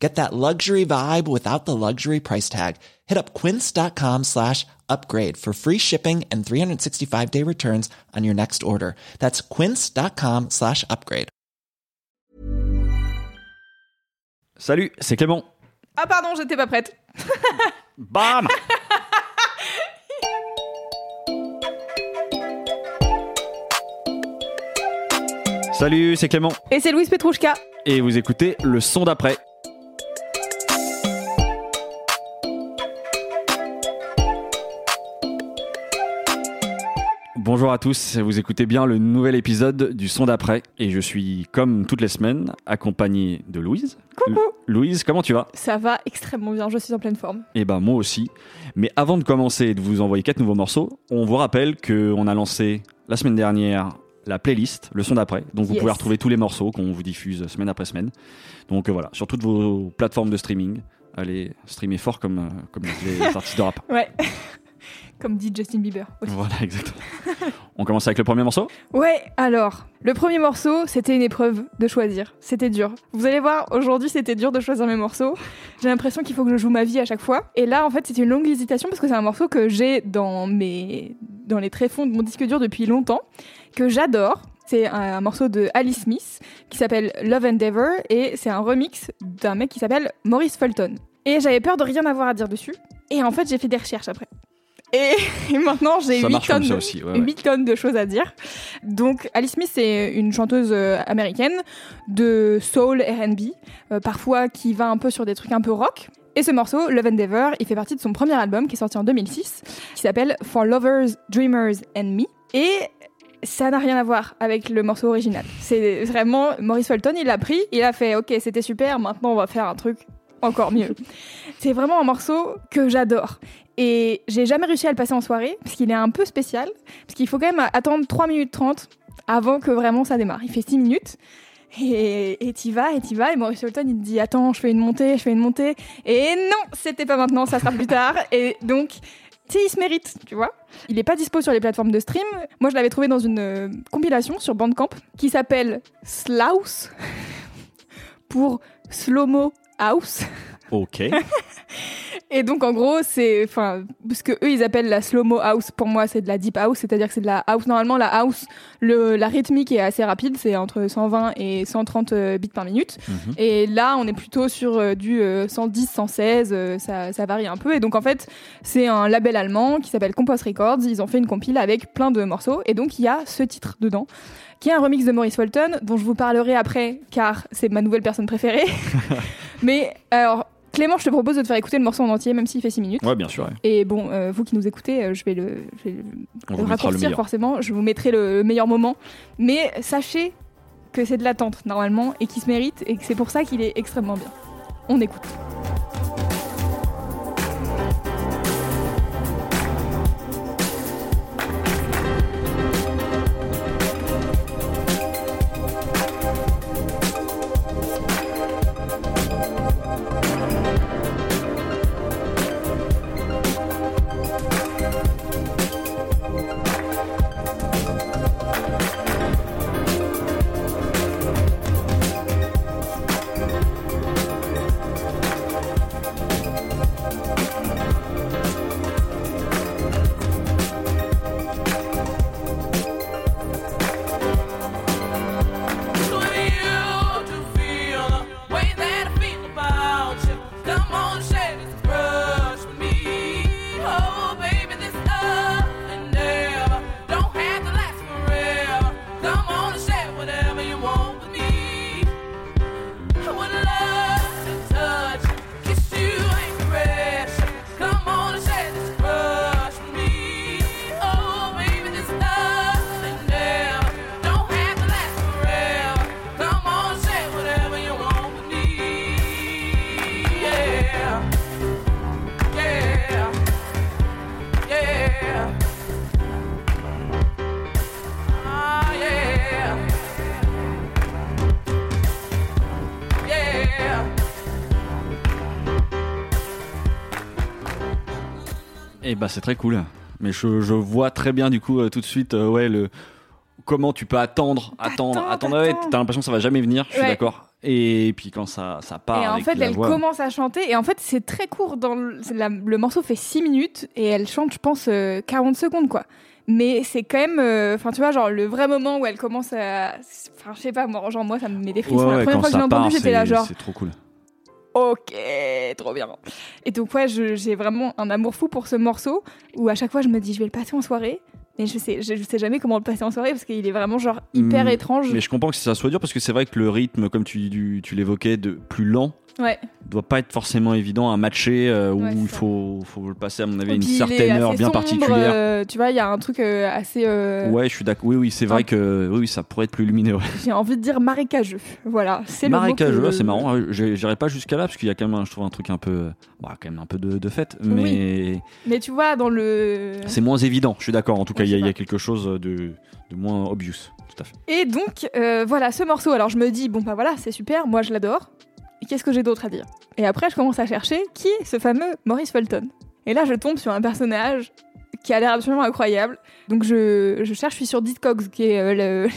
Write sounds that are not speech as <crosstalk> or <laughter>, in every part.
Get that luxury vibe without the luxury price tag. Hit up quince.com slash upgrade for free shipping and 365 day returns on your next order. That's quince.com slash upgrade. Salut, c'est Clément. Ah pardon, j'étais pas prête. <laughs> Bam Salut, c'est Clément. Et c'est Louise Petrouchka. Et vous écoutez le son d'après. Bonjour à tous, vous écoutez bien le nouvel épisode du son d'après et je suis comme toutes les semaines accompagné de Louise. Coucou. Louise, comment tu vas? Ça va extrêmement bien, je suis en pleine forme. Eh ben moi aussi. Mais avant de commencer et de vous envoyer quatre nouveaux morceaux, on vous rappelle qu'on a lancé la semaine dernière la playlist, le son d'après. Donc vous Yes. pouvez retrouver tous les morceaux qu'on vous diffuse semaine après semaine. Donc euh, voilà, sur toutes vos plateformes de streaming, allez streamer fort comme, euh, comme les artistes de rap. <laughs> Ouais. <laughs> Comme dit Justin Bieber. aussi. Voilà, exactement. <laughs> On commence avec le premier morceau Ouais, alors, le premier morceau, c'était une épreuve de choisir. C'était dur. Vous allez voir, aujourd'hui, c'était dur de choisir mes morceaux. J'ai l'impression qu'il faut que je joue ma vie à chaque fois. Et là, en fait, c'était une longue hésitation parce que c'est un morceau que j'ai dans mes dans les tréfonds de mon disque dur depuis longtemps, que j'adore. C'est un, un morceau de Alice Smith qui s'appelle Love Endeavor et c'est un remix d'un mec qui s'appelle Maurice Fulton. Et j'avais peur de rien avoir à dire dessus. Et en fait, j'ai fait des recherches après. Et, et <laughs> maintenant, j'ai Ça 8 marche comme tonnes, de- aussi. ouais, ouais. 8 tonnes de choses à dire. Donc, Alice Smith, c'est une chanteuse euh, américaine de soul R&B, euh, parfois qui va un peu sur des trucs un peu rock. Et ce morceau, Love Endeavor, il fait partie de son premier album qui est sorti en 2006, qui s'appelle For Lovers, Dreamers and Me. Et ça n'a rien à voir avec le morceau original. C'est vraiment Maurice Fulton, il l'a pris, il a fait OK, c'était super, maintenant on va faire un truc encore mieux. C'est vraiment un morceau que j'adore. Et j'ai jamais réussi à le passer en soirée, parce qu'il est un peu spécial, parce qu'il faut quand même attendre 3 minutes 30 avant que vraiment ça démarre. Il fait 6 minutes. Et t'y vas, et t'y vas, et Maurice Fulton il te dit Attends, je fais une montée, je fais une montée. Et non, c'était pas maintenant, ça sera plus tard. <laughs> Et donc, tu sais, il se mérite, tu vois. Il est pas dispo sur les plateformes de stream. Moi, je l'avais trouvé dans une euh, compilation sur Bandcamp qui s'appelle Slouse <laughs> pour Slow-Mo House. Ok. <laughs> Et donc en gros, c'est enfin parce que eux ils appellent la slow-mo house pour moi, c'est de la deep house, c'est-à-dire que c'est de la house normalement la house le la rythmique est assez rapide, c'est entre 120 et 130 euh, bits par minute. Mhm. Et là, on est plutôt sur euh, du euh, 110, 116, euh, ça, ça varie un peu. Et donc, en fait, c'est un label allemand qui s'appelle Compost Records. Ils ont fait une compile avec plein de morceaux. Et donc, il y a ce titre dedans, qui est un remix de Maurice Fulton, dont je vous parlerai après, car c'est ma nouvelle personne préférée. <laughs> Mais alors, Clément, je te propose de te faire écouter le morceau en entier, même s'il fait 6 minutes. Ouais, bien sûr. ouais. Et bon, euh, vous qui nous écoutez, euh, je vais le, je vais le- On le vous mettra le raccourcir forcément. Je vous mettrai le meilleur moment. Mais sachez que c'est de l'attente normalement et qu'il se mérite et que c'est pour ça qu'il est extrêmement bien. On écoute. Et bah c'est très cool. Mais je, je vois très bien du coup euh, tout de suite euh, ouais le comment tu peux attendre, attendre, attendre. Ouais. T'as l'impression que ça va jamais venir. Je suis Ouais. d'accord. Et puis quand ça ça part Et en avec fait, la elle voix. commence à chanter. Et en fait, c'est très court. Dans le, la- le morceau fait 6 minutes. Et elle chante, je pense, euh, 40 secondes, quoi. Mais c'est quand même. euh, Enfin, tu vois, genre, le vrai moment où elle commence à. Enfin, je sais pas, moi, genre, moi, ça me met des frissons. Ouais, la première fois que je l'ai entendu, j'étais là, genre, c'est trop cool. Ok, trop bien. Et donc, ouais, j'ai vraiment un amour fou pour ce morceau. Où à chaque fois, je me dis, je vais le passer en soirée. Mais je sais, je, je sais jamais comment le passer en soirée parce qu'il est vraiment, genre, hyper Hmm, étrange. Mais je comprends que ça soit dur parce que c'est vrai que le rythme, comme tu, tu, tu l'évoquais, de plus lent, Ouais. doit pas être forcément évident à matcher euh, où Ouais, il faut, faut le passer à mon avis à une certaine heure bien sombre, particulière. euh, tu vois, il y a un truc euh, assez. euh, Ouais, je suis d'accord. Oui, oui, c'est vrai que oui, ça pourrait être plus lumineux. J'ai envie de dire marécageux. Voilà, c'est Marécageux, que- c'est marrant. hein. J'irai pas jusqu'à là parce qu'il y a quand même, je trouve, un truc un peu, bah, quand même un peu de, de fête, mais Mais tu vois, dans le. c'est moins évident. Je suis d'accord. En tout cas, il y, y a quelque chose de, de moins obvious. Tout à fait. Et donc, voilà, ce morceau. Alors, je me dis, bon, bah voilà, c'est super, moi je l'adore. Qu'est-ce que j'ai d'autre à dire Et après, je commence à chercher qui est ce fameux Maurice Fulton. Et là, je tombe sur un personnage qui a l'air absolument incroyable. Donc, je, je cherche, je suis sur Discogs, qui est euh,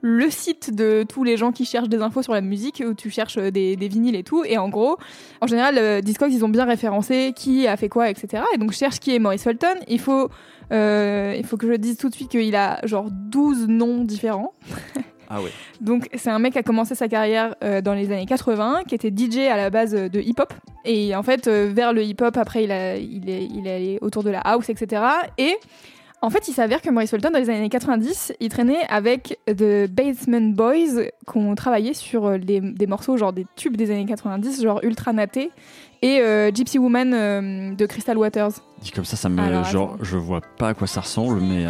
le, <laughs> site de tous les gens qui cherchent des infos sur la musique, où tu cherches euh, des, des vinyles et tout. Et en gros, en général, euh, Discogs, ils ont bien référencé qui a fait quoi, etc. Et donc, je cherche qui est Maurice Fulton. Il faut, il faut que je dise tout de suite qu'il a genre 12 noms différents. <laughs> Ah ouais. Donc c'est un mec qui a commencé sa carrière euh, dans les années 80, qui était DJ à la base euh, de hip-hop. Et en fait, euh, vers le hip-hop, après, il, a, il, est, il est allé autour de la house, etc. Et en fait, il s'avère que Maurice Fulton, dans les années 90, il traînait avec The Basement Boys, qui ont travaillé sur les- des morceaux, genre des tubes des années 90, genre Ultra Naté, et euh, Gypsy Woman de Crystal Waters. Dit comme ça, ça me, Alors, genre, attends. je vois pas à quoi ça ressemble, mais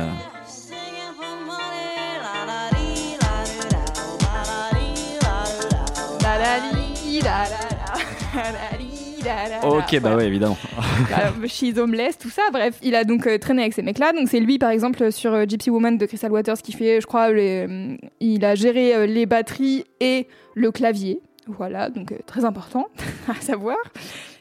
<laughs> ok, bah ouais, évidemment. <laughs> She's Homeless, tout ça, bref. Il a donc euh, traîné avec ces mecs-là. Donc c'est lui, par exemple, sur euh, Gypsy Woman de Crystal Waters, qui fait, je crois, les, euh, il a géré les batteries et le clavier. Voilà, donc très important <laughs> à savoir.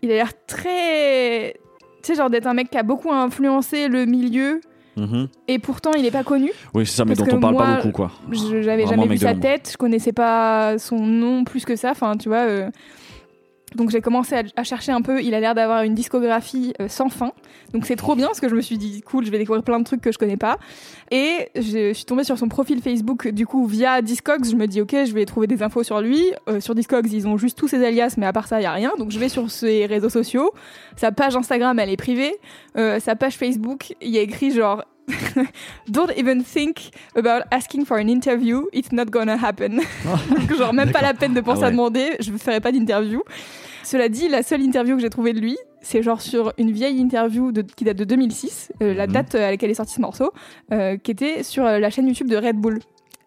Il a l'air très... Tu sais, genre d'être un mec qui a beaucoup influencé le milieu, Mhm. et pourtant il n'est pas connu. Oui, c'est ça, mais dont on parle pas beaucoup, quoi. J'avais jamais vu sa tête, je connaissais pas son nom plus que ça. Enfin, tu vois. euh, Donc j'ai commencé à, chercher un peu. Il a l'air d'avoir une discographie euh, sans fin. Donc c'est trop bien parce que je me suis dit cool, je vais découvrir plein de trucs que je connais pas. Et je suis tombée sur son profil Facebook du coup via Discogs. Je me dis ok, je vais trouver des infos sur lui. Euh, sur Discogs, ils ont juste tous ses alias, mais à part ça, il y a rien. Donc je vais sur ses réseaux sociaux. Sa page Instagram, elle est privée. Euh, sa page Facebook, il y a écrit genre <laughs> Don't even think about asking for an interview, it's not gonna happen. Donc, <laughs> genre, même pas la peine de penser Ah ouais. à demander, je ne ferai pas d'interview. Cela dit, la seule interview que j'ai trouvée de lui, c'est genre sur une vieille interview de- qui date de 2006, euh, la Mhm. date à laquelle est sorti ce morceau, euh, qui était sur euh, la chaîne YouTube de Red Bull.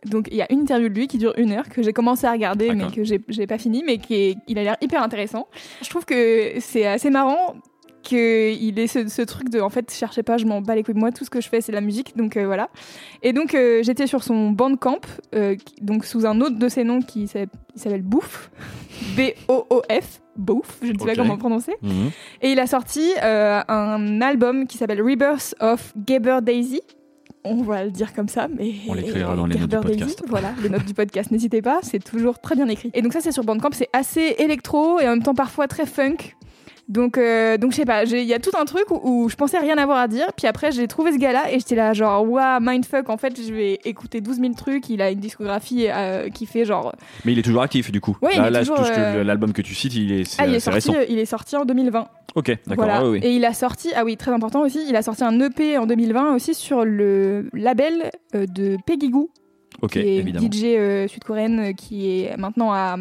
Donc il y a une interview de lui qui dure une heure que j'ai commencé à regarder mais que j'ai j'ai pas fini mais qui est, il a l'air hyper intéressant. Je trouve que c'est assez marrant qu'il ait ce, ce truc de en fait cherchez pas je m'en bats les couilles moi tout ce que je fais c'est la musique donc euh, voilà et donc euh, j'étais sur son bandcamp euh, donc sous un autre de ses noms qui s'appelle il s'appelle Bouf <laughs> B O O F Bouf je ne sais pas comment le prononcer Mhm. et il a sorti un album qui s'appelle Rebirth of Gaber Daisy. On va le dire comme ça, mais. On l'écrira dans les notes du podcast. Daisy, voilà, les notes du podcast, n'hésitez pas, c'est toujours très bien écrit. Et donc, ça, c'est sur Bandcamp, c'est assez électro et en même temps parfois très funk. Donc, euh, donc je sais pas, il y a tout un truc où, où je pensais rien avoir à dire, puis après j'ai trouvé ce gars-là et j'étais là genre, waouh, mindfuck, en fait je vais écouter 12 000 trucs, il a une discographie euh, qui fait genre. Mais il est toujours actif, du coup. Ouais, euh, l'album que tu cites, il est, Ah, il est, sorti, récent. il est sorti en 2020. Ok, d'accord. Voilà. Et il a sorti, ah oui, très important aussi, il a sorti un EP en 2020 aussi sur le label euh, de Peggy Goo, Ok, qui est évidemment. DJ euh, sud-coréenne euh, qui est maintenant à,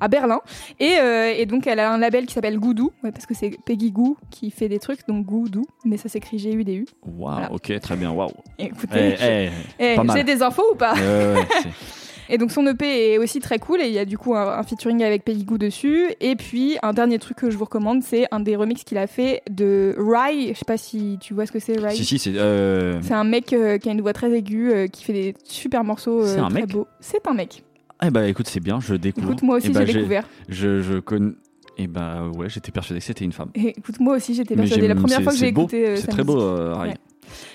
à Berlin. Et, euh, et donc elle a un label qui s'appelle Goudou, ouais, parce que c'est Peggy Goo qui fait des trucs, donc Goudou, mais ça s'écrit G-U-D-U. Waouh, Voilà. ok, très bien, waouh. Écoutez, Eh, eh, eh, j'ai des infos ou pas ouais, ouais, <laughs> c'est- Et donc son EP est aussi très cool et il y a du coup un, un featuring avec Peggy dessus. Et puis un dernier truc que je vous recommande, c'est un des remixes qu'il a fait de Rai. Je sais pas si tu vois ce que c'est Rai. si, si, c'est. euh, C'est un mec euh, qui a une voix très aiguë, euh, qui fait des super morceaux C'est un très mec beaux. C'est un mec. Eh bah écoute, c'est bien, je découvre. Écoute, moi aussi Eh bah, j'ai découvert. Je, je connais. Et bah ouais, j'étais persuadé que c'était une femme. Et écoute, moi aussi, j'étais persuadée. La première fois que j'ai écouté C'est très beau, Harry. Ouais.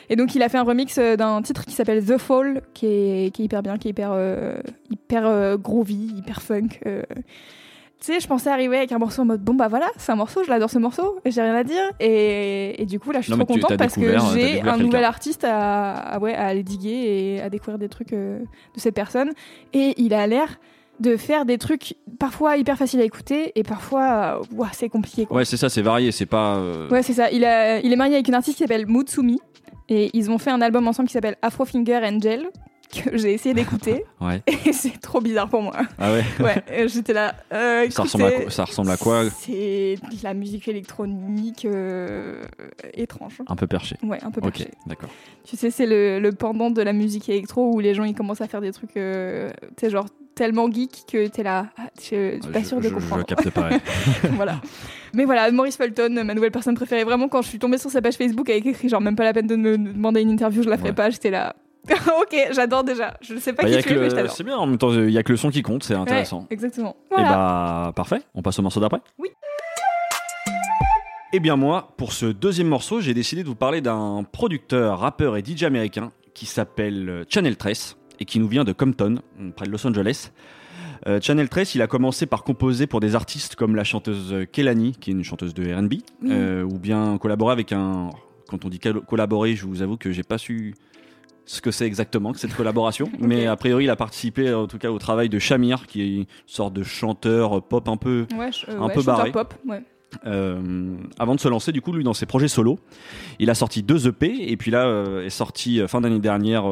Et donc, il a fait un remix euh, d'un titre qui s'appelle The Fall, qui est, qui est hyper bien, qui est hyper, euh, hyper euh, groovy, hyper funk. euh. Tu sais, je pensais arriver avec un morceau en mode bon, bah voilà, c'est un morceau, je l'adore ce morceau, j'ai rien à dire. Et, et du coup, là, je suis Non, trop contente parce que j'ai un nouvel artiste à, à- ouais, à aller diguer et à découvrir des trucs euh, de cette personne. Et il a l'air de faire des trucs parfois hyper faciles à écouter et parfois, ouah, c'est compliqué. Quoi. Ouais, c'est ça, c'est varié, c'est pas. euh, Ouais, c'est ça. Il, a, il est marié avec une artiste qui s'appelle Mutsumi. Et ils ont fait un album ensemble qui s'appelle Afrofinger Angel, que j'ai essayé d'écouter. <laughs> ouais. Et c'est trop bizarre pour moi. Ah ouais. Ouais, j'étais là. euh, Ça ressemble, à quoi, ça ressemble à quoi C'est de la musique électronique euh, étrange. Un peu perché. Ouais, un peu Ok, perché. d'accord. Tu sais, c'est le, le pendant de la musique électro où les gens ils commencent à faire des trucs, euh, tu sais, genre tellement geek que t'es là. ah, je je suis pas Je- sûre de comprendre. Je capte pas. ouais. <laughs> voilà. Mais voilà, Maurice Fulton, ma nouvelle personne préférée. Vraiment, quand je suis tombée sur sa page Facebook avec écrit genre même pas la peine de me demander une interview, je la ferai Ouais. pas. J'étais là. <laughs> ok, j'adore déjà. Je sais pas Bah, qui tu es, mais le- je t'adore. C'est bien, en même temps, il y a que le son qui compte, c'est intéressant. Ouais, exactement. Et Voilà. bah, parfait. On passe au morceau d'après Oui. Eh bien, moi, pour ce deuxième morceau, j'ai décidé de vous parler d'un producteur, rappeur et DJ américain qui s'appelle Channel Trace et qui nous vient de Compton, près de Los Angeles. Euh, Channel Trace, il a commencé par composer pour des artistes comme la chanteuse Kelani, qui est une chanteuse de R&B, euh, ou bien collaborer avec un. Quand on dit col- collaborer, je vous avoue que j'ai pas su ce que c'est exactement que cette collaboration, <laughs> mais a priori, il a participé en tout cas au travail de Shamir, qui est une sorte de chanteur pop un peu Ouais, euh, un ouais, peu barré. pop. Ouais. Euh, avant de se lancer du coup lui dans ses projets solo. Il a sorti deux EP et puis là euh, est sorti euh, fin d'année dernière,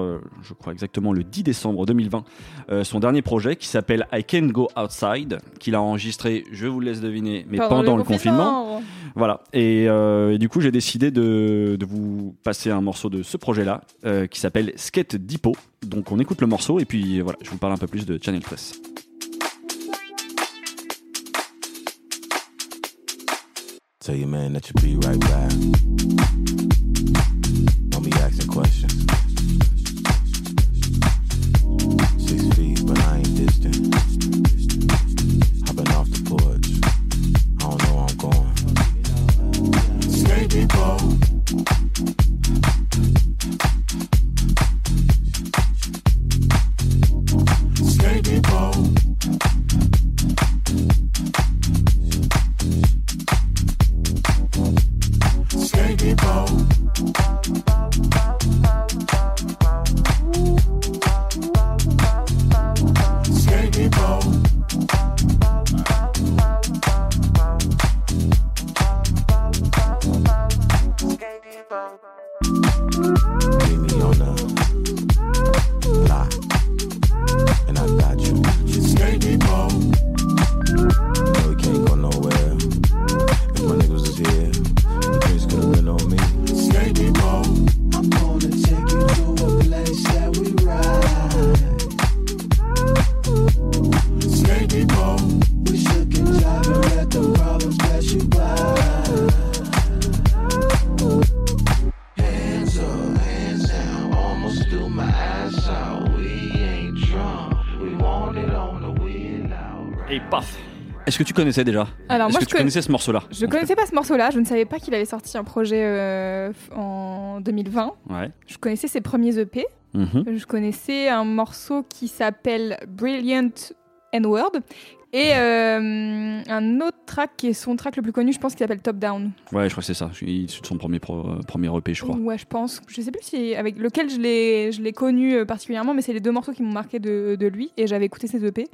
je crois exactement le 10 décembre 2020, euh, son dernier projet qui s'appelle I Can Go Outside, qu'il a enregistré, je vous le laisse deviner, mais pendant, le confinement. Voilà. Et, et du coup j'ai décidé de, de vous passer un morceau de ce projet-là euh, qui s'appelle Skate Depot. Donc on écoute le morceau et puis voilà, je vous parle un peu plus de Channel Press. Tell your man that you'll be right back. Don't be asking questions. Est-ce que tu connaissais déjà? Alors Est-ce moi, que je, tu conna- connaissais ce morceau-là je connaissais pas ce morceau-là. Je ne savais pas qu'il avait sorti un projet euh, en 2020. Ouais. Je connaissais ses premiers EP. Mhm. Je connaissais un morceau qui s'appelle Brilliant N-Word. Et euh, un autre track qui est son track le plus connu, je pense, qui s'appelle Top Down. Ouais, je crois que c'est ça. Je de son premier, pro- euh, premier EP, je crois. Ouais, je pense. Je sais plus si avec lequel je l'ai je l'ai connu euh, particulièrement, mais c'est les deux morceaux qui m'ont marqué de, de lui. Et j'avais écouté ses EP,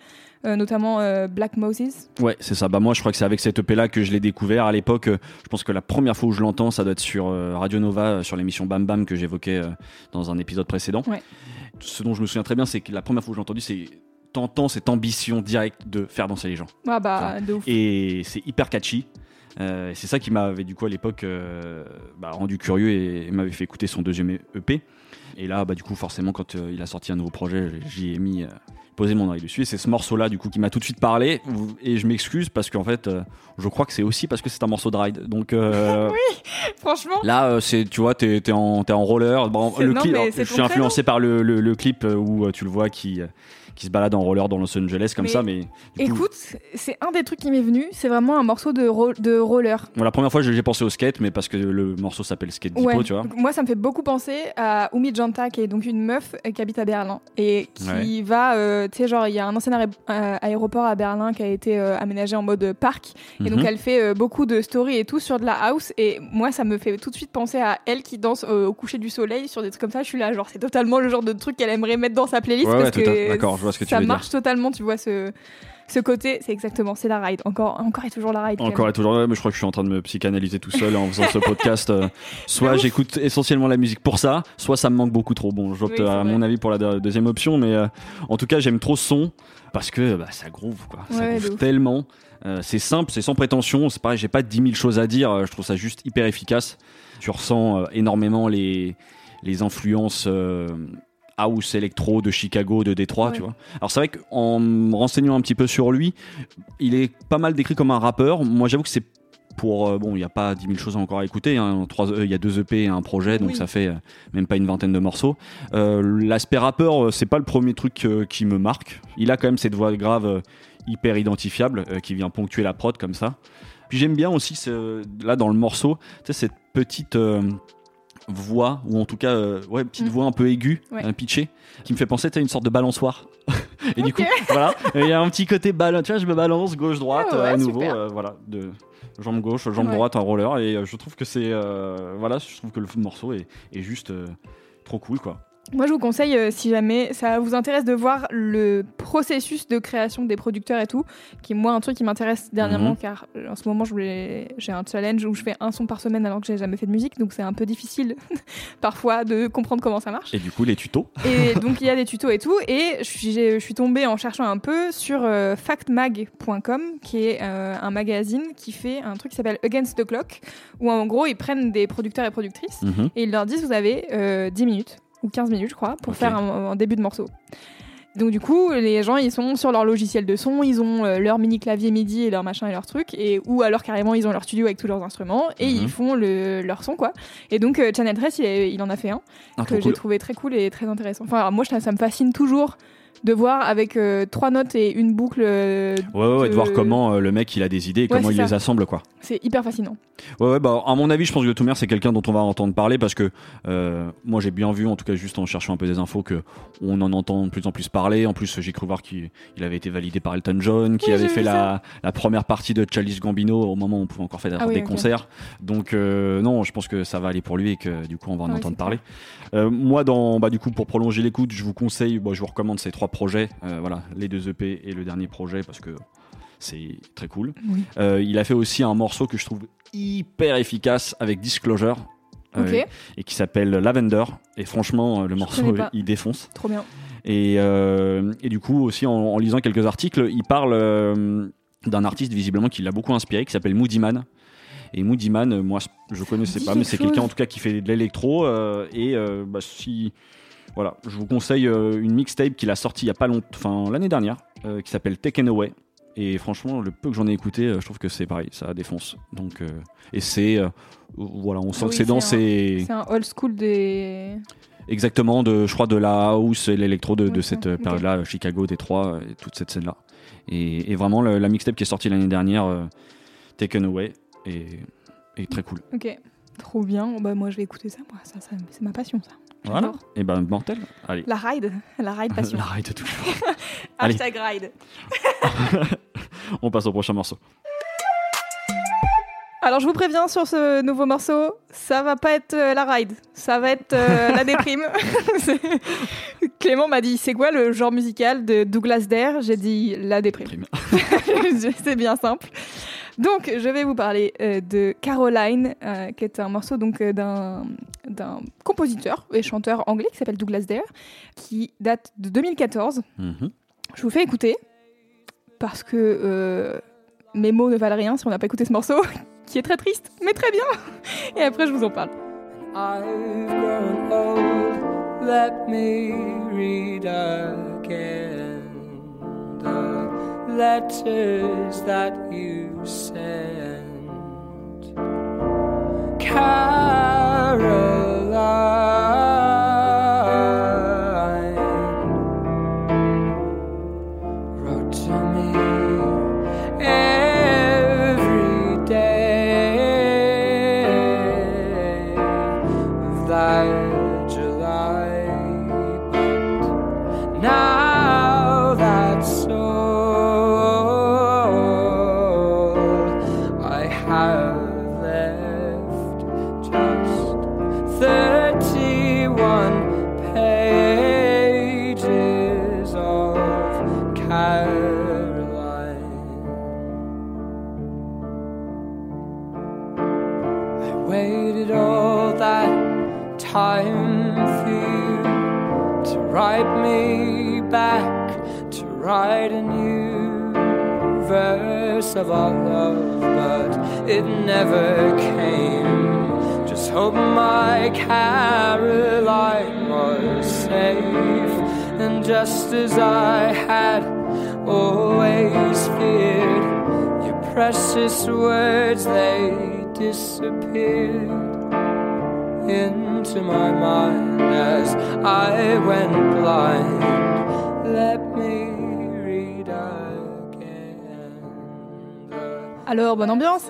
euh, notamment Black Moses. Ouais, c'est ça. Bah moi, je crois que c'est avec cet EP-là que je l'ai découvert. À l'époque, je pense que la première fois où je l'entends, ça doit être sur Radio Nova, sur l'émission Bam Bam que j'évoquais dans un épisode précédent. Ouais. Ce dont je me souviens très bien, c'est que la première fois que j'ai entendu, c'est t'entends cette ambition directe de faire danser les gens. Ah bah, de ouf. Et c'est hyper catchy. Euh, c'est ça qui m'avait du coup à l'époque euh, bah, rendu curieux et, et m'avait fait écouter son deuxième EP. Et là, bah, du coup, forcément, quand euh, il a sorti un nouveau projet, j'y ai mis poser mon oreille dessus. Et c'est ce morceau-là, du coup, qui m'a tout de suite parlé. Et je m'excuse parce qu'en fait, je crois que c'est aussi parce que c'est un morceau de ride. Donc euh, <laughs> Franchement, là, c'est, tu vois, t'es, t'es en, t'es en roller. Bon, C'est- le non, clip, mais alors, c'est je suis influencé par le, le, le clip où tu le vois qui, qui se balade en roller dans Los Angeles comme Mais ça. Mais coup, écoute, c'est un des trucs qui m'est venu. C'est vraiment un morceau de, ro- de roller. bon, la première fois, j'ai pensé au skate, mais parce que le morceau s'appelle Skate Depot, Ouais. tu vois. Moi, ça me fait beaucoup penser à Oumi Janta, qui est donc une meuf euh, qui habite à Berlin et qui Ouais. va, euh, tu sais, genre, il y a un ancien euh, aéroport à Berlin qui a été euh, aménagé en mode parc. Et donc, Mhm. elle fait euh, beaucoup de stories et tout sur de la house. Et moi, ça me fait tout de suite penser à elle qui danse au coucher du soleil sur des trucs comme ça. Je suis là, genre, c'est totalement le genre de truc qu'elle aimerait mettre dans sa playlist Ouais, parce ouais, tout à- que d'accord, je vois ce que tu ça veux dire. marche totalement, tu vois, ce, ce côté. C'est exactement, c'est la ride. Encore, encore et toujours la ride. Encore et toujours, ouais, mais je crois que je suis en train de me psychanalyser tout seul en faisant ce podcast. euh, soit j'écoute essentiellement la musique pour ça, soit ça me manque beaucoup trop. Bon, j'opte Oui, c'est à vrai. mon avis pour la deux- deuxième option, mais euh, en tout cas, j'aime trop ce son parce que bah, ça groove, quoi. ça groove tellement. Euh, c'est simple, c'est sans prétention. C'est pareil, j'ai pas 10 000 choses à dire. euh, Je trouve ça juste hyper efficace. Tu ressens euh, énormément les, les influences. House électro de Chicago, de Détroit, Ouais. tu vois. Alors c'est vrai qu'en me renseignant un petit peu sur lui, il est pas mal décrit comme un rappeur. Moi, j'avoue que c'est pour euh, bon, il n'y a pas 10 000 choses encore à écouter. hein. Euh, Il y a deux EP et un projet, donc Oui. ça fait euh, même pas une vingtaine de morceaux. Euh, L'aspect rappeur, c'est pas le premier truc euh, qui me marque. Il a quand même cette voix grave hyper identifiable qui vient ponctuer la prod comme ça. Puis j'aime bien aussi ce- là dans le morceau, tu sais cette petite voix ou en tout cas euh, ouais petite Mm. voix un peu aiguë, Ouais. un pitché, qui me fait penser à une sorte de balançoire. <laughs> et du coup voilà, il y a un petit côté ballon, tu vois, je me balance gauche droite Ah ouais, à nouveau, euh, voilà, de jambe gauche, jambe Ouais. droite, un roller et euh, je trouve que c'est euh, voilà, je trouve que le morceau est, est juste euh, trop cool quoi. Moi, je vous conseille, euh, si jamais ça vous intéresse, de voir le processus de création des producteurs et tout, qui est moi un truc qui m'intéresse dernièrement, Mhm. car euh, en ce moment, j'ai un challenge où je fais un son par semaine alors que j'ai jamais fait de musique, donc c'est un peu difficile <laughs> parfois de comprendre comment ça marche. Et du coup les tutos. Et <laughs> donc il y a des tutos et tout, et je suis, tombée en cherchant un peu sur euh, factmag.com, qui est euh, un magazine qui fait un truc qui s'appelle Against the Clock, où en gros ils prennent des producteurs et productrices Mhm. et ils leur disent vous avez euh, 10 minutes ou 15 minutes je crois pour faire un, un début de morceau. Donc du coup, les gens ils sont sur leur logiciel de son, ils ont euh, leur mini clavier MIDI et leur machin et leur truc et ou alors carrément ils ont leur studio avec tous leurs instruments et Mhm. ils font le, leur son quoi. Et donc euh, Channel 13 il, est- il en a fait un Ah, que j'ai cool. trouvé très cool et très intéressant. Enfin alors, moi ça, ça me fascine toujours de voir avec euh, trois notes et une boucle, euh, Ouais, ouais, de de- voir comment euh, le mec il a des idées et Ouais, comment il ça. les assemble quoi. c'est hyper fascinant. Ouais, ouais, bah, à mon avis, je pense que Toumer, c'est quelqu'un dont on va entendre parler parce que moi, j'ai bien vu, en tout cas, juste en cherchant un peu des infos, que on en entend de plus en plus parler. En plus, j'ai cru voir qu'il il avait été validé par Elton John, Oui, avait fait la, la première partie de Chalice Gambino au moment où on pouvait encore faire Ah oui, des ok. concerts. Donc, non, je pense que ça va aller pour lui et que du coup, on va en Ouais, entendre parler. Moi, dans, bah, du coup, pour prolonger l'écoute, je vous conseille, bah, je vous recommande ces trois projets, euh, voilà, les deux EP et le dernier projet parce que c'est très cool. Oui. Euh, il a fait aussi un morceau que je trouve hyper efficace avec Disclosure. euh, et qui s'appelle Lavender et franchement le morceau il défonce Trop bien. et, euh, et du coup aussi en, en lisant quelques articles il parle euh, d'un artiste visiblement qui l'a beaucoup inspiré qui s'appelle Moody Man et Moody Man moi je connaissais Dis pas mais c'est quelqu'un en tout cas qui fait de l'électro euh, et bah, si voilà je vous conseille euh, une mixtape qu'il a sorti il y a pas longtemps enfin l'année dernière euh, qui s'appelle Taken Away et franchement, le peu que j'en ai écouté, euh, je trouve que c'est pareil, ça défonce. Donc, euh, et c'est, euh, voilà, on sent Oui, que c'est dans ces, C'est un old school des. exactement de, je crois, de la house et l'électro de, de cette période-là, Chicago, Détroit, et toute cette scène-là. Et, et vraiment, le- la mixtape qui est sortie l'année dernière, euh, Taken Away, est, est très cool. Ok. Trop bien. Bah, moi, je vais écouter ça. Moi, ça, ça- c'est ma passion, ça. Voilà. Et ben mortel. Allez. La ride. La ride passion. <laughs> La ride toujours. <laughs> Hashtag ride. <laughs> On passe au prochain morceau. Alors, je vous préviens sur ce nouveau morceau, ça va pas être euh, la ride. Ça va être euh, la déprime. Clément m'a dit c'est quoi le genre musical de Douglas Dare? J'ai dit la déprime. Prime. c'est bien simple. Donc, je vais vous parler euh, de Caroline, euh, qui est un morceau donc euh, d'un d'un compositeur et chanteur anglais qui s'appelle Douglas Dare, qui date de 2014. Mhm. Je vous fais écouter parce que euh, mes mots ne valent rien si on n'a pas écouté ce morceau, <laughs> qui est très triste, mais très bien. Et après, je vous en parle. I've grown old. Let me read again. Letters that you sent. Caroline verse of our love, but it never came. Just hope my Caroline was safe, and just as I had always feared, your precious words they disappeared into my mind as I went blind. Let me Alors, bonne ambiance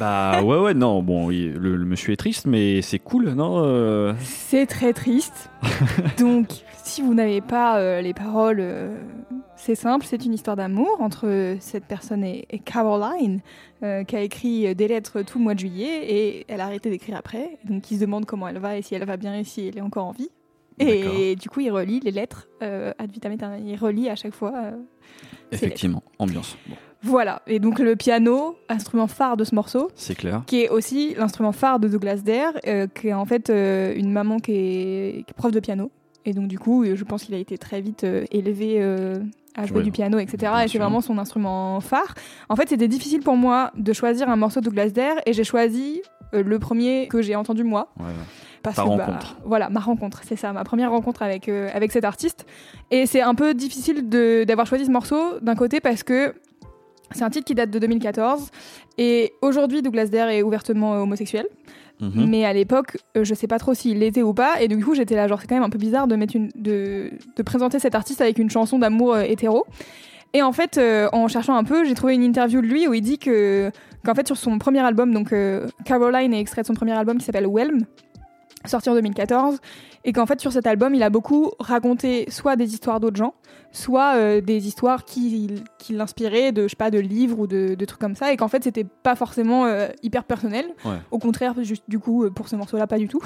Bah ouais, ouais, non, bon, oui, le, le monsieur est triste, mais c'est cool, non euh, C'est très triste. <laughs> Donc, si vous n'avez pas euh, les paroles, euh, c'est simple, c'est une histoire d'amour entre cette personne et, et Caroline, euh, qui a écrit des lettres tout le mois de juillet, et elle a arrêté d'écrire après. Donc, il se demande comment elle va et si elle va bien et si elle est encore en vie. Et du coup, il relit les lettres euh, ad vitam aeternam. Il relit à chaque fois. euh, Effectivement, ambiance. Bon, Voilà. Et donc, le piano, instrument phare de ce morceau, c'est clair. qui est aussi l'instrument phare de Douglas Dare, euh, qui est en fait euh, une maman qui est, qui est prof de piano. Et donc, du coup, je pense qu'il a été très vite euh, élevé à jouer du piano, etc. Et c'est vraiment son instrument phare. En fait, c'était difficile pour moi de choisir un morceau de Douglas Dare, et j'ai choisi le premier que j'ai entendu moi. Ouais. Parce Ta que, bah, voilà, ma rencontre, c'est ça, ma première rencontre avec, euh, avec cet artiste. Et c'est un peu difficile d'avoir choisi ce morceau d'un côté parce que c'est un titre qui date de 2014. Et aujourd'hui, Douglas Dare est ouvertement euh, homosexuel. Mhm. Mais à l'époque, euh, je sais pas trop s'il l'était ou pas. Et du coup, j'étais là, genre, c'est quand même un peu bizarre de, mettre une, de, de présenter cet artiste avec une chanson d'amour euh, hétéro. Et en fait, euh, en cherchant un peu, j'ai trouvé une interview de lui où il dit que qu'en fait sur son premier album, donc Caroline est extrait de son premier album qui s'appelle Whelm, sorti en 2014, et qu'en fait sur cet album, il a beaucoup raconté soit des histoires d'autres gens, soit euh, des histoires qui, qui l'inspiraient de je sais pas de livres ou de, de trucs comme ça, et qu'en fait c'était pas forcément euh, hyper personnel. Ouais. Au contraire, juste du coup pour ce morceau-là, pas du tout.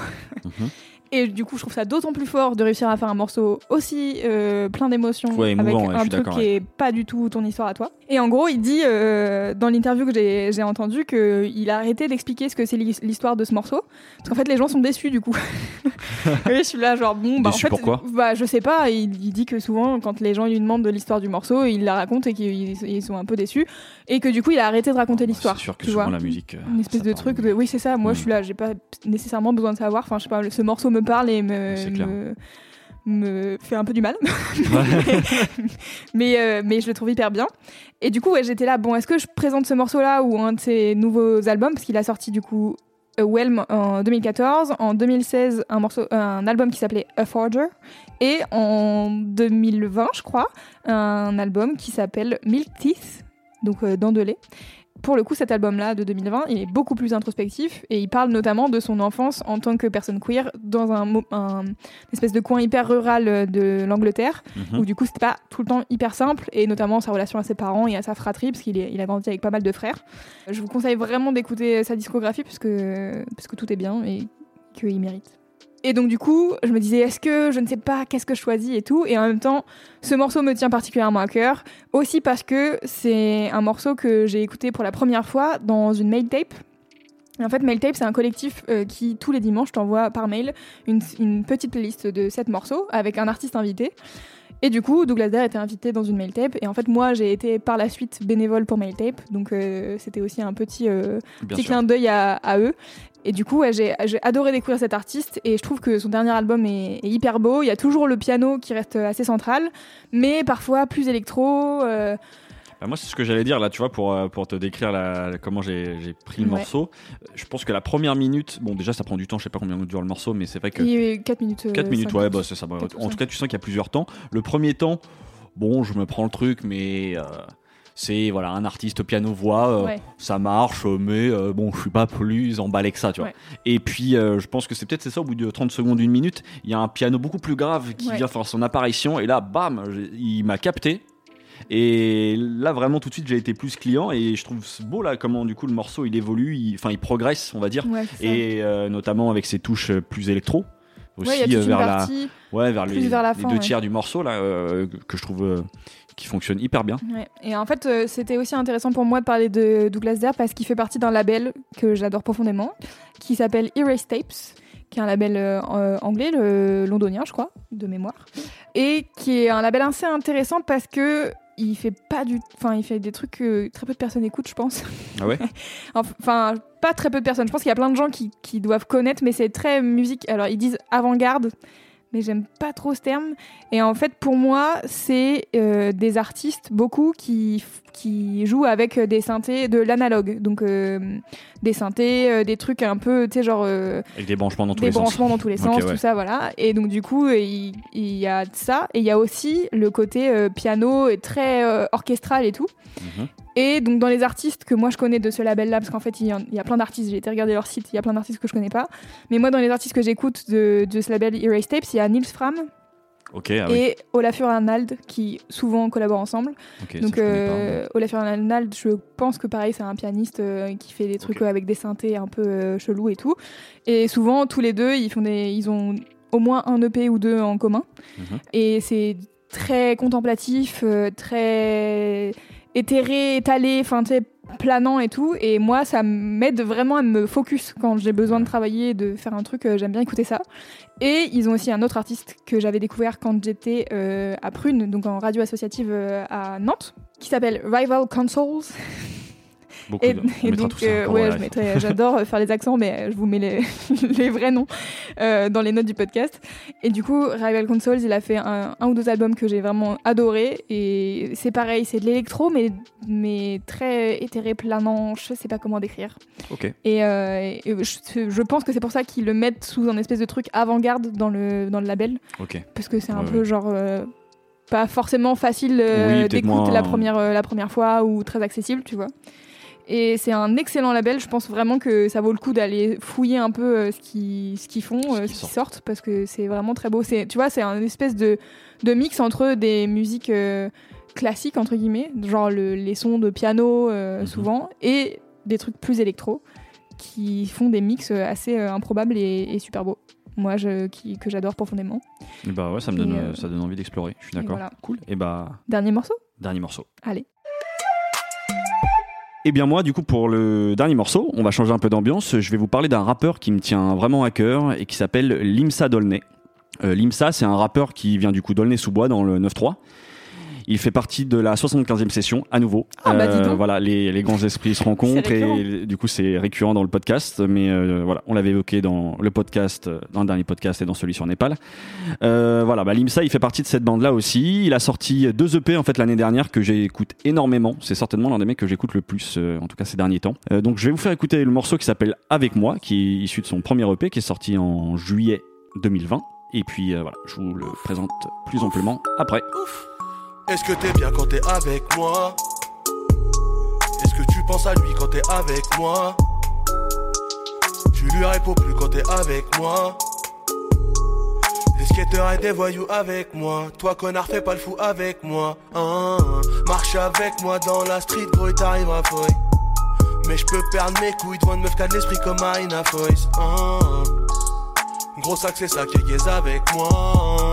Mhm. <laughs> Et du coup, je trouve ça d'autant plus fort de réussir à faire un morceau aussi euh, plein d'émotions Ouais, avec ouais, un truc qui est pas du tout ton histoire à toi. Et en gros, il dit euh, dans l'interview que j'ai entendue qu'il a arrêté d'expliquer ce que c'est l'hi- l'histoire de ce morceau parce qu'en fait les gens sont déçus du coup. <laughs> <laughs> Et je suis là genre bon bah Déçus en fait pourquoi bah je sais pas. Il, il dit que souvent quand les gens lui demandent de l'histoire du morceau, il la raconte et qu'ils ils sont un peu déçus et que du coup il a arrêté de raconter l'histoire. C'est sûr que tu souvent vois. la musique. euh, Une espèce de truc de oui c'est ça moi Mm. je suis là j'ai pas nécessairement besoin de savoir enfin je sais pas ce morceau me parle et me me, me fait un peu du mal. <laughs> Mais euh, mais je le trouve hyper bien. Et du coup ouais, j'étais là bon est-ce que je présente ce morceau là ou un de ses nouveaux albums? Parce qu'il a sorti du coup A Whelm en 2014 en 2016 un morceau un album qui s'appelait A Forger et en 2020 je crois un album qui s'appelle Milk Teeth donc euh, dents de lait pour le coup, cet album-là de 2020, il est beaucoup plus introspectif et il parle notamment de son enfance en tant que personne queer dans un, espèce de coin hyper rural euh, de l'Angleterre Mhm. où du coup c'était pas tout le temps hyper simple et notamment sa relation à ses parents et à sa fratrie parce qu'il il a grandi avec pas mal de frères. Je vous conseille vraiment d'écouter sa discographie parce que, parce que tout est bien et qu'il mérite. Et donc du coup, je me disais, est-ce que je ne sais pas qu'est-ce que je choisis et tout. Et en même temps, ce morceau me tient particulièrement à cœur. Aussi parce que c'est un morceau que j'ai écouté pour la première fois dans une mail tape. Et en fait, Mail Tape, c'est un collectif euh, qui, tous les dimanches, t'envoie par mail une, une petite playlist de 7 morceaux avec un artiste invité. Et du coup, Douglas Dare était invité dans une mail tape. Et en fait, moi, j'ai été par la suite bénévole pour mail tape. Donc, euh, c'était aussi un petit, euh, petit clin d'œil à, à eux. Et du coup, ouais, j'ai adoré découvrir cet artiste et je trouve que son dernier album est, est hyper beau. Il y a toujours le piano qui reste assez central, mais parfois plus électro. euh, Ah, moi, c'est ce que j'allais dire là, tu vois, pour, euh, pour te décrire la, comment j'ai pris le Ouais. morceau. Je pense que la première minute, bon, déjà, ça prend du temps, je sais pas combien dure le morceau, mais c'est vrai que. Il y a 4 minutes. 4 euh, minutes, ouais, bah, c'est ça. bah, en tout cas, tu sens qu'il y a plusieurs temps. Le premier temps, bon, je me prends le truc, mais. euh, c'est voilà un artiste piano-voix, euh, Ouais. ça marche, euh, mais euh, bon, je suis pas plus emballé que ça, tu vois. Ouais. Et puis, euh, je pense que c'est peut-être c'est ça, au bout de 30 secondes, une minute, il y a un piano beaucoup plus grave qui Ouais. vient faire son apparition, et là, bam, il m'a capté. Et là, vraiment, tout de suite, j'ai été plus client, et je trouve beau là comment du coup le morceau il évolue, il- enfin, il progresse, on va dire, Ouais, et euh, notamment avec ses touches euh, plus électro. Aussi Ouais, euh, vers la. Ouais, vers les, vers la les fin, deux tiers du morceau là, euh, que je trouve euh, qui fonctionne hyper bien. Ouais. Et en fait, euh, c'était aussi intéressant pour moi de parler de Douglas Dare parce qu'il fait partie d'un label que j'adore profondément, qui s'appelle Erase Tapes, qui est un label euh, anglais, le londonien, je crois, de mémoire, et qui est un label assez intéressant parce que il fait pas du, enfin, il fait des trucs que très peu de personnes écoutent, je pense. Ah ouais <laughs> Enfin, pas très peu de personnes. Je pense qu'il y a plein de gens qui, qui doivent connaître, mais c'est très musique. Alors, ils disent avant-garde, mais j'aime pas trop ce terme. Et en fait, pour moi, c'est euh, des artistes, beaucoup, qui, qui jouent avec des synthés de l'analogue. Donc, euh, des synthés, euh, des trucs un peu, tu sais, genre. euh, Avec des branchements dans tous des les sens. branchements dans tous les sens, ouais. tout ça, voilà. Et donc du coup, euh, il, il y a ça, et il y a aussi le côté euh, piano et très euh, orchestral et tout. Mhm. Et donc dans les artistes que moi je connais de ce label-là, parce qu'en fait il y, en- il y a plein d'artistes, j'ai été regarder leur site, il y a plein d'artistes que je connais pas. Mais moi dans les artistes que j'écoute de, de ce label Erase Tapes, il y a Nils Fram Ok, ah oui. et Olafur Arnald qui souvent collaborent ensemble. Donc pas, euh, Olafur Arnald, je pense que pareil, c'est un pianiste euh, qui fait des trucs avec des synthés un peu euh, chelous et tout. Et souvent, tous les deux, ils font des, ils ont au moins un EP ou deux en commun. Mhm. Et c'est très contemplatif, euh, très éthéré, étalé, enfin tu sais, planant et tout. Et moi, ça m'aide vraiment à me focus quand j'ai besoin de travailler, de faire un truc. euh, J'aime bien écouter ça. Et ils ont aussi un autre artiste que j'avais découvert quand j'étais euh, à Prune, donc en radio associative euh, à Nantes, qui s'appelle Rival Consoles. <laughs> Beaucoup Et, de- <laughs> et donc, euh, ouais, mettrai- j'adore euh, faire les accents, mais euh, je vous mets les, <laughs> les vrais noms euh, dans les notes du podcast. Et du coup, Rival Consoles, il a fait un, un ou deux albums que j'ai vraiment adoré. Et c'est pareil, c'est de l'électro, mais, mais très éthéré, planant, je sais pas comment décrire. Ok. Et, euh, et je, je pense que c'est pour ça qu'ils le mettent sous un espèce de truc avant-garde dans le, dans le label, Ok. parce que c'est un Ouais, peu ouais. genre. euh, pas forcément facile euh, Oui, peut-être d'écoute moins- la première, euh, la première fois ou très accessible, tu vois. Et c'est un excellent label. Je pense vraiment que ça vaut le coup d'aller fouiller un peu euh, ce qu'ils ce qu'ils font, Ce euh, qui ce qui sort. sortent, parce que c'est vraiment très beau. Tu vois, c'est un espèce de, de mix entre des musiques euh, classiques entre guillemets, genre le- les sons de piano euh, Mhm. souvent, et des trucs plus électro qui font des mix assez euh, improbables et, et super beaux. Moi, je, qui, que j'adore profondément. Et bah ouais, ça me donne, euh, ça donne envie d'explorer. Je suis d'accord. voilà. Cool. Et bah Dernier morceau? dernier morceau. Allez. Et bien moi, du coup, pour le dernier morceau, on va changer un peu d'ambiance. Je vais vous parler d'un rappeur qui me tient vraiment à cœur et qui s'appelle Limsa Dolnay. Euh, Limsa, c'est un rappeur qui vient du coup d'Aulnay-sous-Bois dans le 9-3. Il fait partie de la 75e session, à nouveau. Euh, Ah, bah, dis donc. voilà, les, les grands esprits se rencontrent et du coup c'est récurrent dans le podcast. Mais euh, voilà, on l'avait évoqué dans le podcast, euh, dans le dernier podcast et dans celui sur Népal. Euh, voilà, bah, Limsa, il fait partie de cette bande-là aussi. Il a sorti deux EP en fait l'année dernière que j'écoute énormément. C'est certainement l'un des mecs que j'écoute le plus, euh, en tout cas ces derniers temps. Euh, donc je vais vous faire écouter le morceau qui s'appelle Avec moi, qui est issu de son premier EP qui est sorti en juillet 2020. Et puis euh, voilà, je vous le présente plus amplement après. Est-ce que t'es bien quand t'es avec moi? Est-ce que tu penses à lui quand t'es avec moi? Tu lui réponds plus quand t'es avec moi. Des skateurs et des voyous avec moi. Toi connard fais pas le fou avec moi. Hein. Marche avec moi dans la street gros et t'arriveras fouille Mais je peux perdre mes couilles devant une meuf qui l'esprit comme Marina Foyce. Hein. Gros sac c'est ça qui est avec moi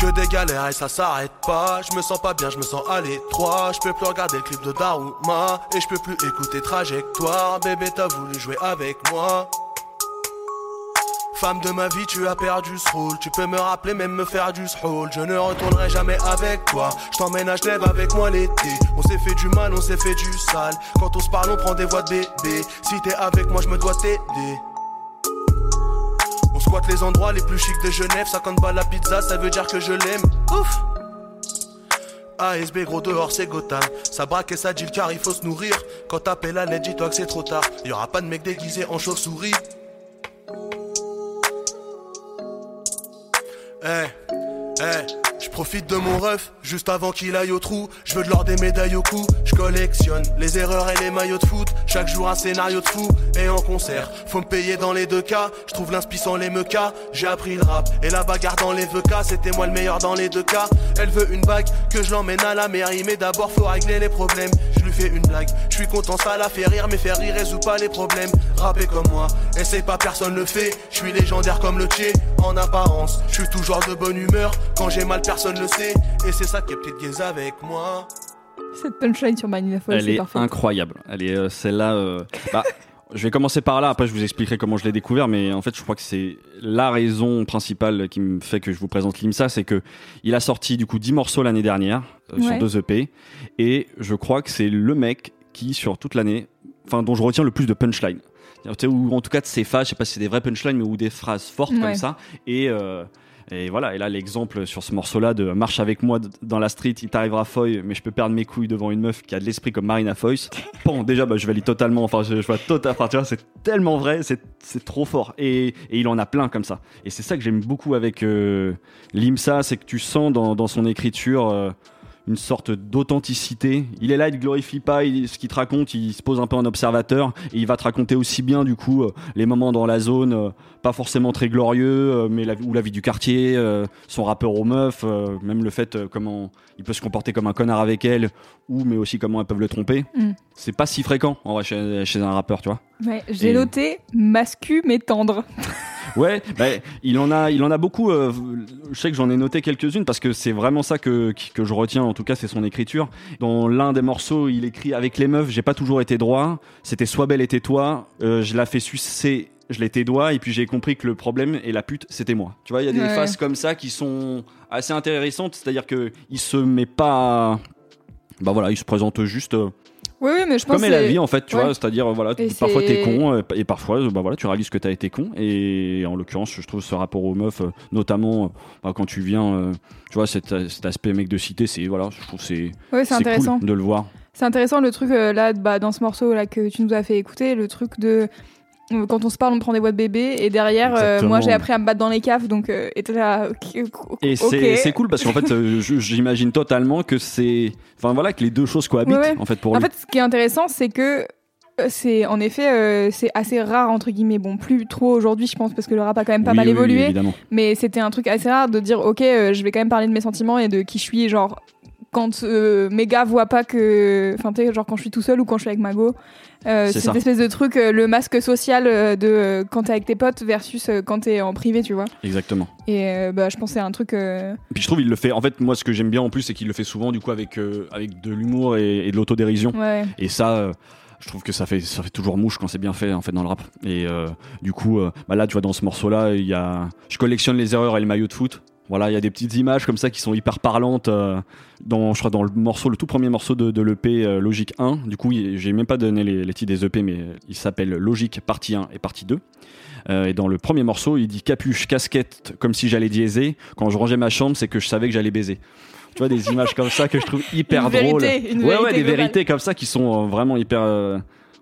Que des galères et ça s'arrête pas. Je me sens pas bien, je me sens à l'étroit. Je peux plus regarder le clip de Daruma. Et je peux plus écouter trajectoire. Bébé, t'as voulu jouer avec moi. Femme de ma vie, tu as perdu ce rôle. Tu peux me rappeler, même me faire du rôle. Je ne retournerai jamais avec toi. Je t'emmène à Genève avec moi l'été. On s'est fait du mal, on s'est fait du sale. Quand on se parle, on prend des voix de bébé. Si t'es avec moi, je me dois t'aider. Squatte les endroits les plus chics de Genève, 50 balles la pizza, ça veut dire que je l'aime. Ouf. ASB gros dehors c'est Gotham. Ça braque et ça dit car il faut se nourrir. Quand t'appelles à l'aide dis-toi que c'est trop tard. Y aura pas de mec déguisé en chauve-souris Eh, eh, je profite de mon ref juste avant qu'il aille au trou. Je veux de l'or des médailles au cou. Je collectionne les erreurs et les maillots de foot. Chaque jour un scénario de fou. Et en concert, faut me payer dans les deux cas. Je trouve l'inspi sans les mecas. J'ai appris le rap et la bagarre dans les VK. C'était moi le meilleur dans les deux cas. Elle veut une bague que je l'emmène à la mairie. Mais d'abord faut régler les problèmes. Je lui fais une blague. Je suis content, ça la fait rire. Mais faire rire résout pas les problèmes. Rapper comme moi, essaye pas, personne le fait. Je suis légendaire comme le Tché. En apparence, je suis toujours de bonne humeur. Quand j'ai mal, personne le sait. Et c'est ça qui est petite gaze avec moi. Cette punchline sur Manila Fall, Elle est parfait. incroyable. Elle est euh, celle-là. euh, bah, <laughs> je vais commencer par là. Après, je vous expliquerai comment je l'ai découvert. Mais en fait, je crois que c'est la raison principale qui me fait que je vous présente Limsa, c'est que il a sorti du coup 10 morceaux l'année dernière euh, sur Ouais. deux EP, et je crois que c'est le mec qui sur toute l'année, enfin dont je retiens le plus de sais, Ou en tout cas de ses phases, je sais pas si c'est des vraies punchlines, mais ou des phrases fortes Ouais. comme ça. Et euh, et voilà, et là l'exemple sur ce morceau-là de marche avec moi dans la street, il t'arrivera foy, mais je peux perdre mes couilles devant une meuf qui a de l'esprit comme Marina Foïs. Bon, déjà, bah, je valide totalement, enfin, je, je vois total, enfin, tu vois, c'est tellement vrai, c'est, c'est trop fort. Et, et il en a plein comme ça. Et c'est ça que j'aime beaucoup avec euh, Limsa, c'est que tu sens dans, dans son écriture euh, une sorte d'authenticité. Il est là, il glorifie pas il- ce qu'il te raconte, il se pose un peu en observateur et il va te raconter aussi bien du coup euh, les moments dans la zone, euh, pas forcément très glorieux, euh, mais la, ou la vie du quartier, son rappeur aux meufs, même le fait comment il peut se comporter comme un connard avec elle, ou mais aussi comment elles peuvent le tromper. Mm. C'est pas si fréquent en vrai chez, chez un rappeur, tu vois. Ouais, J'ai Et- noté mascu mais tendre. <laughs> Ouais, bah, il en a, il en a beaucoup. euh, je sais que j'en ai noté quelques-unes parce que c'est vraiment ça que, que je retiens. En tout cas, c'est son écriture. Dans l'un des morceaux, il écrit avec les meufs. J'ai pas toujours été droit. C'était soit belle et tais-toi. Euh, je la fais sucer. Je l'ai tes doigts et puis j'ai compris que le problème et la pute c'était moi. Tu vois, il y a des Ouais. phases comme ça qui sont assez intéressantes. C'est-à-dire que il se met pas. Bah voilà, il se présente juste euh, Oui, oui, mais je pense comme est la vie en fait, tu ouais. vois, c'est-à-dire voilà, Et parfois t'es con euh, et parfois bah voilà, tu réalises que t'as été con et en l'occurrence, je trouve ce rapport aux meufs euh, notamment euh, bah, quand tu viens euh, tu vois cet, cet aspect mec de cité, c'est voilà, je trouve c'est Ouais, c'est intéressant. cool de le voir. C'est intéressant le truc euh, là, bah, dans ce morceau là que tu nous as fait écouter, le truc de quand on se parle, on prend des voix de bébé et derrière, euh, moi j'ai appris à me battre dans les caves, donc euh, et là, c'est cool parce qu'en fait euh, j'imagine totalement que c'est enfin voilà que les deux choses cohabitent Ouais, ouais. en fait pour En lui. fait, ce qui est intéressant, c'est que c'est en effet c'est assez rare entre guillemets bon plus trop aujourd'hui je pense parce que le rap a quand même pas Oui, mal oui, oui, évolué évidemment. mais c'était un truc assez rare de dire ok je vais quand même parler de mes sentiments et de qui je suis genre quand euh, mes gars voient pas que enfin tu sais genre quand je suis tout seul ou quand je suis avec Mago euh, C'est cette espèce de truc euh, le masque social de quand t'es avec tes potes versus quand t'es en privé tu vois Exactement. et bah je pense c'est un truc Puis je trouve il le fait en fait moi ce que j'aime bien en plus c'est qu'il le fait souvent du coup avec avec de l'humour et, et de l'autodérision. ouais Et ça, je trouve que ça fait, ça fait toujours mouche quand c'est bien fait en fait dans le rap. Et euh, du coup, euh, bah là, tu vois, dans ce morceau-là, il y a, je collectionne les erreurs et le maillot de foot. Voilà, il y a des petites images comme ça qui sont hyper parlantes. euh, dans, je crois dans le morceau, le tout premier morceau de, de l'EP euh, Logique 1. Du coup, j'ai même pas donné les, les titres des EP, mais il s'appelle Logique partie 1 et partie 2. Euh, et dans le premier morceau, il dit capuche, casquette, comme si j'allais diaiser. Quand je rangeais ma chambre, c'est que je savais que j'allais baiser. Tu vois, des images comme ça que je trouve hyper Une drôles. vérité, une ouais, ouais, des globale. vérités comme ça qui sont vraiment hyper.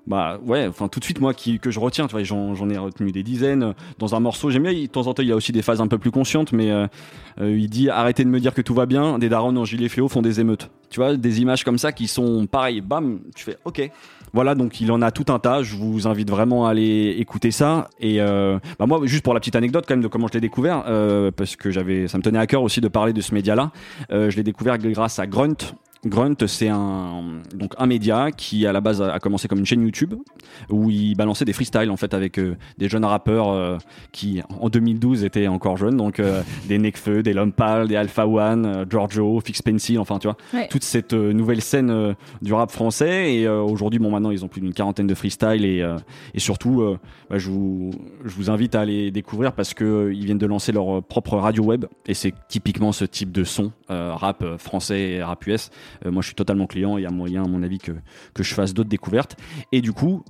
Euh, bah ouais, enfin tout de suite moi qui que je retiens, tu vois, j'en ai retenu des dizaines dans un morceau. J'aime bien, de temps en temps il y a aussi des phases un peu plus conscientes, mais euh, euh, il dit arrêtez de me dire que tout va bien. Des darons en gilet fléau font des émeutes. Tu vois, des images comme ça qui sont pareilles. Bam, tu fais ok. Voilà, donc il en a tout un tas. Je vous invite vraiment à aller écouter ça. Et euh, bah moi, juste pour la petite anecdote quand même de comment je l'ai découvert, euh, parce que j'avais, ça me tenait à cœur aussi de parler de ce média-là. Euh, je l'ai découvert grâce à Grunt. Grunt, c'est un donc un média qui à la base a commencé comme une chaîne YouTube où il balançait des freestyles en fait avec euh, des jeunes rappeurs euh, qui en 2012 étaient encore jeunes. Donc euh, <laughs> des Nekfeu, des Lompal, des Alpha One, Giorgio, Fix Pencil, enfin tu vois. Ouais. toute cette nouvelle scène du rap français. Et aujourd'hui bon maintenant ils ont plus d'une quarantaine de freestyles. Et et surtout bah, je vous je vous invite à aller découvrir parce que ils viennent de lancer leur propre radio web. Et c'est typiquement ce type de son rap français et rap US moi, je suis totalement client. Il y a moyen, à mon avis, que, que je fasse d'autres découvertes. Et du coup,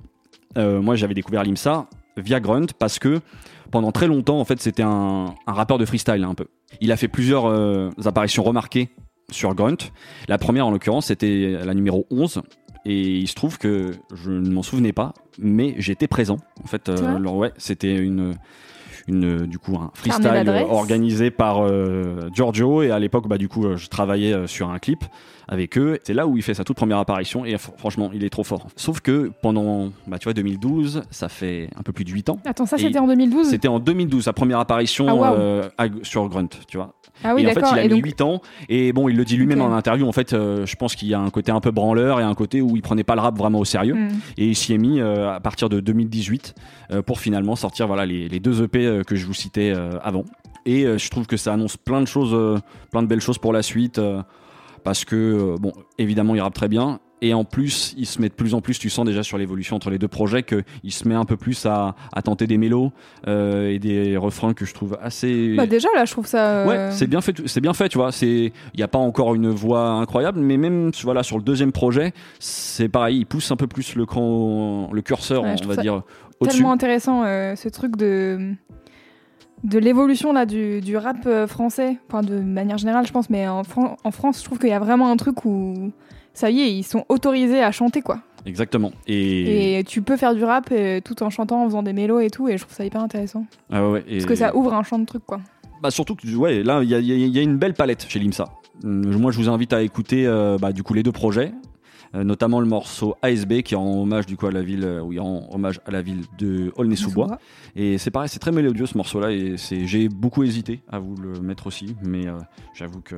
euh, moi, j'avais découvert l'IMSA via Grunt parce que pendant très longtemps, en fait, c'était un, un rappeur de freestyle, un peu. Il a fait plusieurs euh, apparitions remarquées sur Grunt. La première, en l'occurrence, c'était la numéro 11. Et il se trouve que je ne m'en souvenais pas, mais j'étais présent. En fait, ouais, c'était une, une, du coup, un freestyle euh, organisé par euh, Giorgio. Et à l'époque, bah, du coup, euh, je travaillais euh, sur un clip avec eux. C'est là où il fait sa toute première apparition. Et fr- franchement, il est trop fort. Sauf que pendant, bah, tu vois, 2012, ça fait un peu plus de 8 ans. Attends, ça c'était en 2012 C'était en 2012, sa première apparition Ah, euh, à- sur Grunt, tu vois. Ah oui, et en fait, il a Et mis donc, 8 ans. Et bon, il le dit lui-même Ok. en interview. En fait, euh, je pense qu'il y a un côté un peu branleur et un côté où il prenait pas le rap vraiment au sérieux. Hmm. Et il s'y est mis euh, à partir de 2018 euh, pour finalement sortir voilà, les, les deux EP euh, que je vous citais euh, avant. Et euh, je trouve que ça annonce plein de choses, plein de belles choses pour la suite. parce que, bon, évidemment, il rappe très bien. Et en plus, il se met de plus en plus, tu sens déjà sur l'évolution entre les deux projets, qu'il se met un peu plus à, à tenter des mélos euh, et des refrains que je trouve assez. Bah déjà là, je trouve ça. euh, Ouais, c'est bien fait, c'est bien fait, tu vois. C'est, il n'y a pas encore une voix incroyable, mais même, voilà, sur le deuxième projet, c'est pareil, il pousse un peu plus le cran, le curseur, Ouais, on va dire, tellement intéressant euh, ce truc de de l'évolution là du, du rap euh, français, enfin de manière générale, je pense, mais en, Fran- en France, je trouve qu'il y a vraiment un truc où ça y est, ils sont autorisés à chanter quoi. Exactement. Et, Et tu peux faire du rap euh, tout en chantant, en faisant des mélos et tout, et je trouve ça hyper intéressant. Ah ouais, ouais, et- Parce que ça ouvre un champ de trucs quoi. Bah surtout que ouais, là il y y a- il y a une belle palette chez Limsa. Hum, Moi je vous invite à écouter euh, bah, du coup les deux projets, notamment le morceau ASB qui rend hommage du coup à la ville, euh, où il rend hommage à la ville de Aulnay-sous-Bois. Et c'est pareil, c'est très mélodieux ce morceau-là et c'est j'ai beaucoup hésité à vous le mettre aussi, mais euh, j'avoue que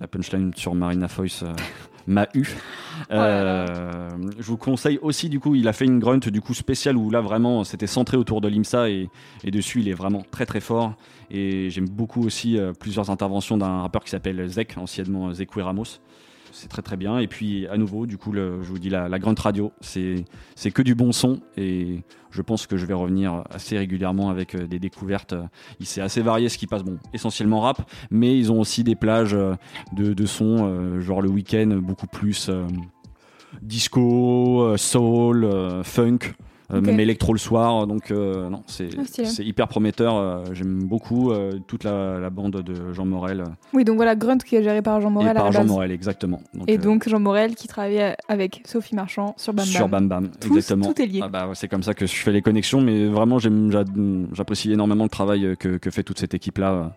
la punchline sur Marina euh, <laughs> m'a eu. Euh, je vous conseille aussi du coup, il a fait une grunt du coup spéciale où là vraiment c'était centré autour de l'IMSA et, et dessus il est vraiment très très fort. Et j'aime beaucoup aussi euh, plusieurs interventions d'un rappeur qui s'appelle Zek, anciennement Zekwe Ramos. C'est très très bien. Et puis à nouveau, du coup, je vous dis la, la Grunt Radio, c'est que du bon son et je pense que je vais revenir assez régulièrement avec euh, des découvertes. Il- C'est assez varié ce qui passe, bon, essentiellement rap, mais ils ont aussi des plages euh, de, de sons, euh, genre le week-end, beaucoup plus disco, soul, funk. Euh. Même électro le soir, donc euh, non, c'est c'est hyper prometteur. euh, J'aime beaucoup toute la, la bande de Jean Morel Oui, donc voilà, Grunt qui est géré par Jean Morel et à la par Jean base. Morel, exactement. Et donc Jean Morel qui travaillait avec Sophie Marchand sur Bam Bam. sur Bam Bam, Tout- exactement. tout est lié. Ah bah, c'est comme ça que je fais les connexions, mais vraiment j'apprécie énormément le travail que, que fait toute cette équipe-là.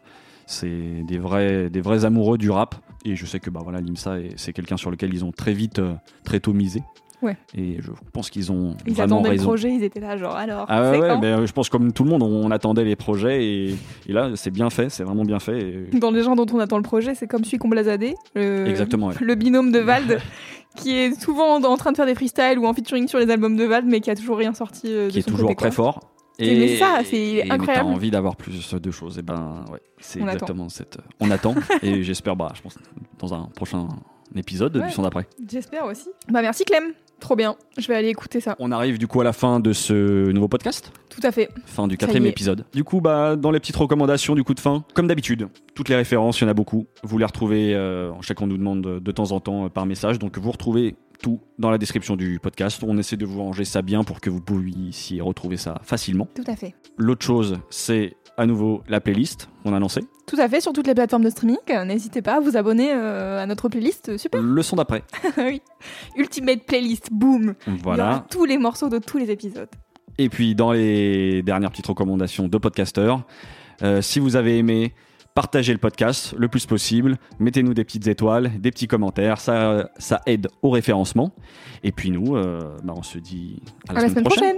C'est des vrais, des vrais amoureux du rap, et je sais que bah voilà, l'IMSA est- c'est quelqu'un sur lequel ils ont très vite, euh, très tôt misé. Ouais. Et je pense qu'ils ont Ils vraiment attendaient le raison. projet, ils étaient là genre alors. Ah ouais, mais euh, je pense comme tout le monde, on, on attendait les projets et, et là c'est bien fait, c'est vraiment bien fait. et- <laughs> Dans les gens dont on attend le projet, c'est comme celui qu'on blasadé, le, Exactement, ouais. <laughs> le binôme de Vald, <laughs> qui est souvent en train de faire des freestyles ou en featuring sur les albums de Vald, mais qui a toujours rien sorti euh, de qui est son toujours côté, très fort. Et mais ça, c'est incroyable. T'as envie d'avoir plus de choses. Et ben, ouais, c'est exactement cette. On attend. et j'espère, bah, je pense, dans un prochain épisode Ouais. du son d'après. J'espère aussi. Bah merci Clem, trop bien. Je vais aller écouter ça. On arrive du coup à la fin de ce nouveau podcast. Tout à fait. Fin du quatrième épisode. Du coup, bah, dans les petites recommandations du coup de fin, comme d'habitude, toutes les références, il y en a beaucoup. Vous les retrouvez, euh, chacun nous demande de, de temps en temps euh, par message. Donc vous retrouvez tout dans la description du podcast. On essaie de vous ranger ça bien pour que vous puissiez retrouver ça facilement. Tout à fait. L'autre chose, c'est à nouveau la playlist qu'on a lancée. Tout à fait sur toutes les plateformes de streaming. N'hésitez pas à vous abonner euh, à notre playlist. Super. Le son d'après. <laughs> oui. Ultimate playlist, boom. Il y aura Voilà. tous les morceaux de tous les épisodes. Et puis dans les dernières petites recommandations de podcasteurs, euh, si vous avez aimé, partagez le podcast le plus possible, mettez-nous des petites étoiles, des petits commentaires, ça, ça aide au référencement. Et puis nous, euh, bah, on se dit à la, À la semaine prochaine.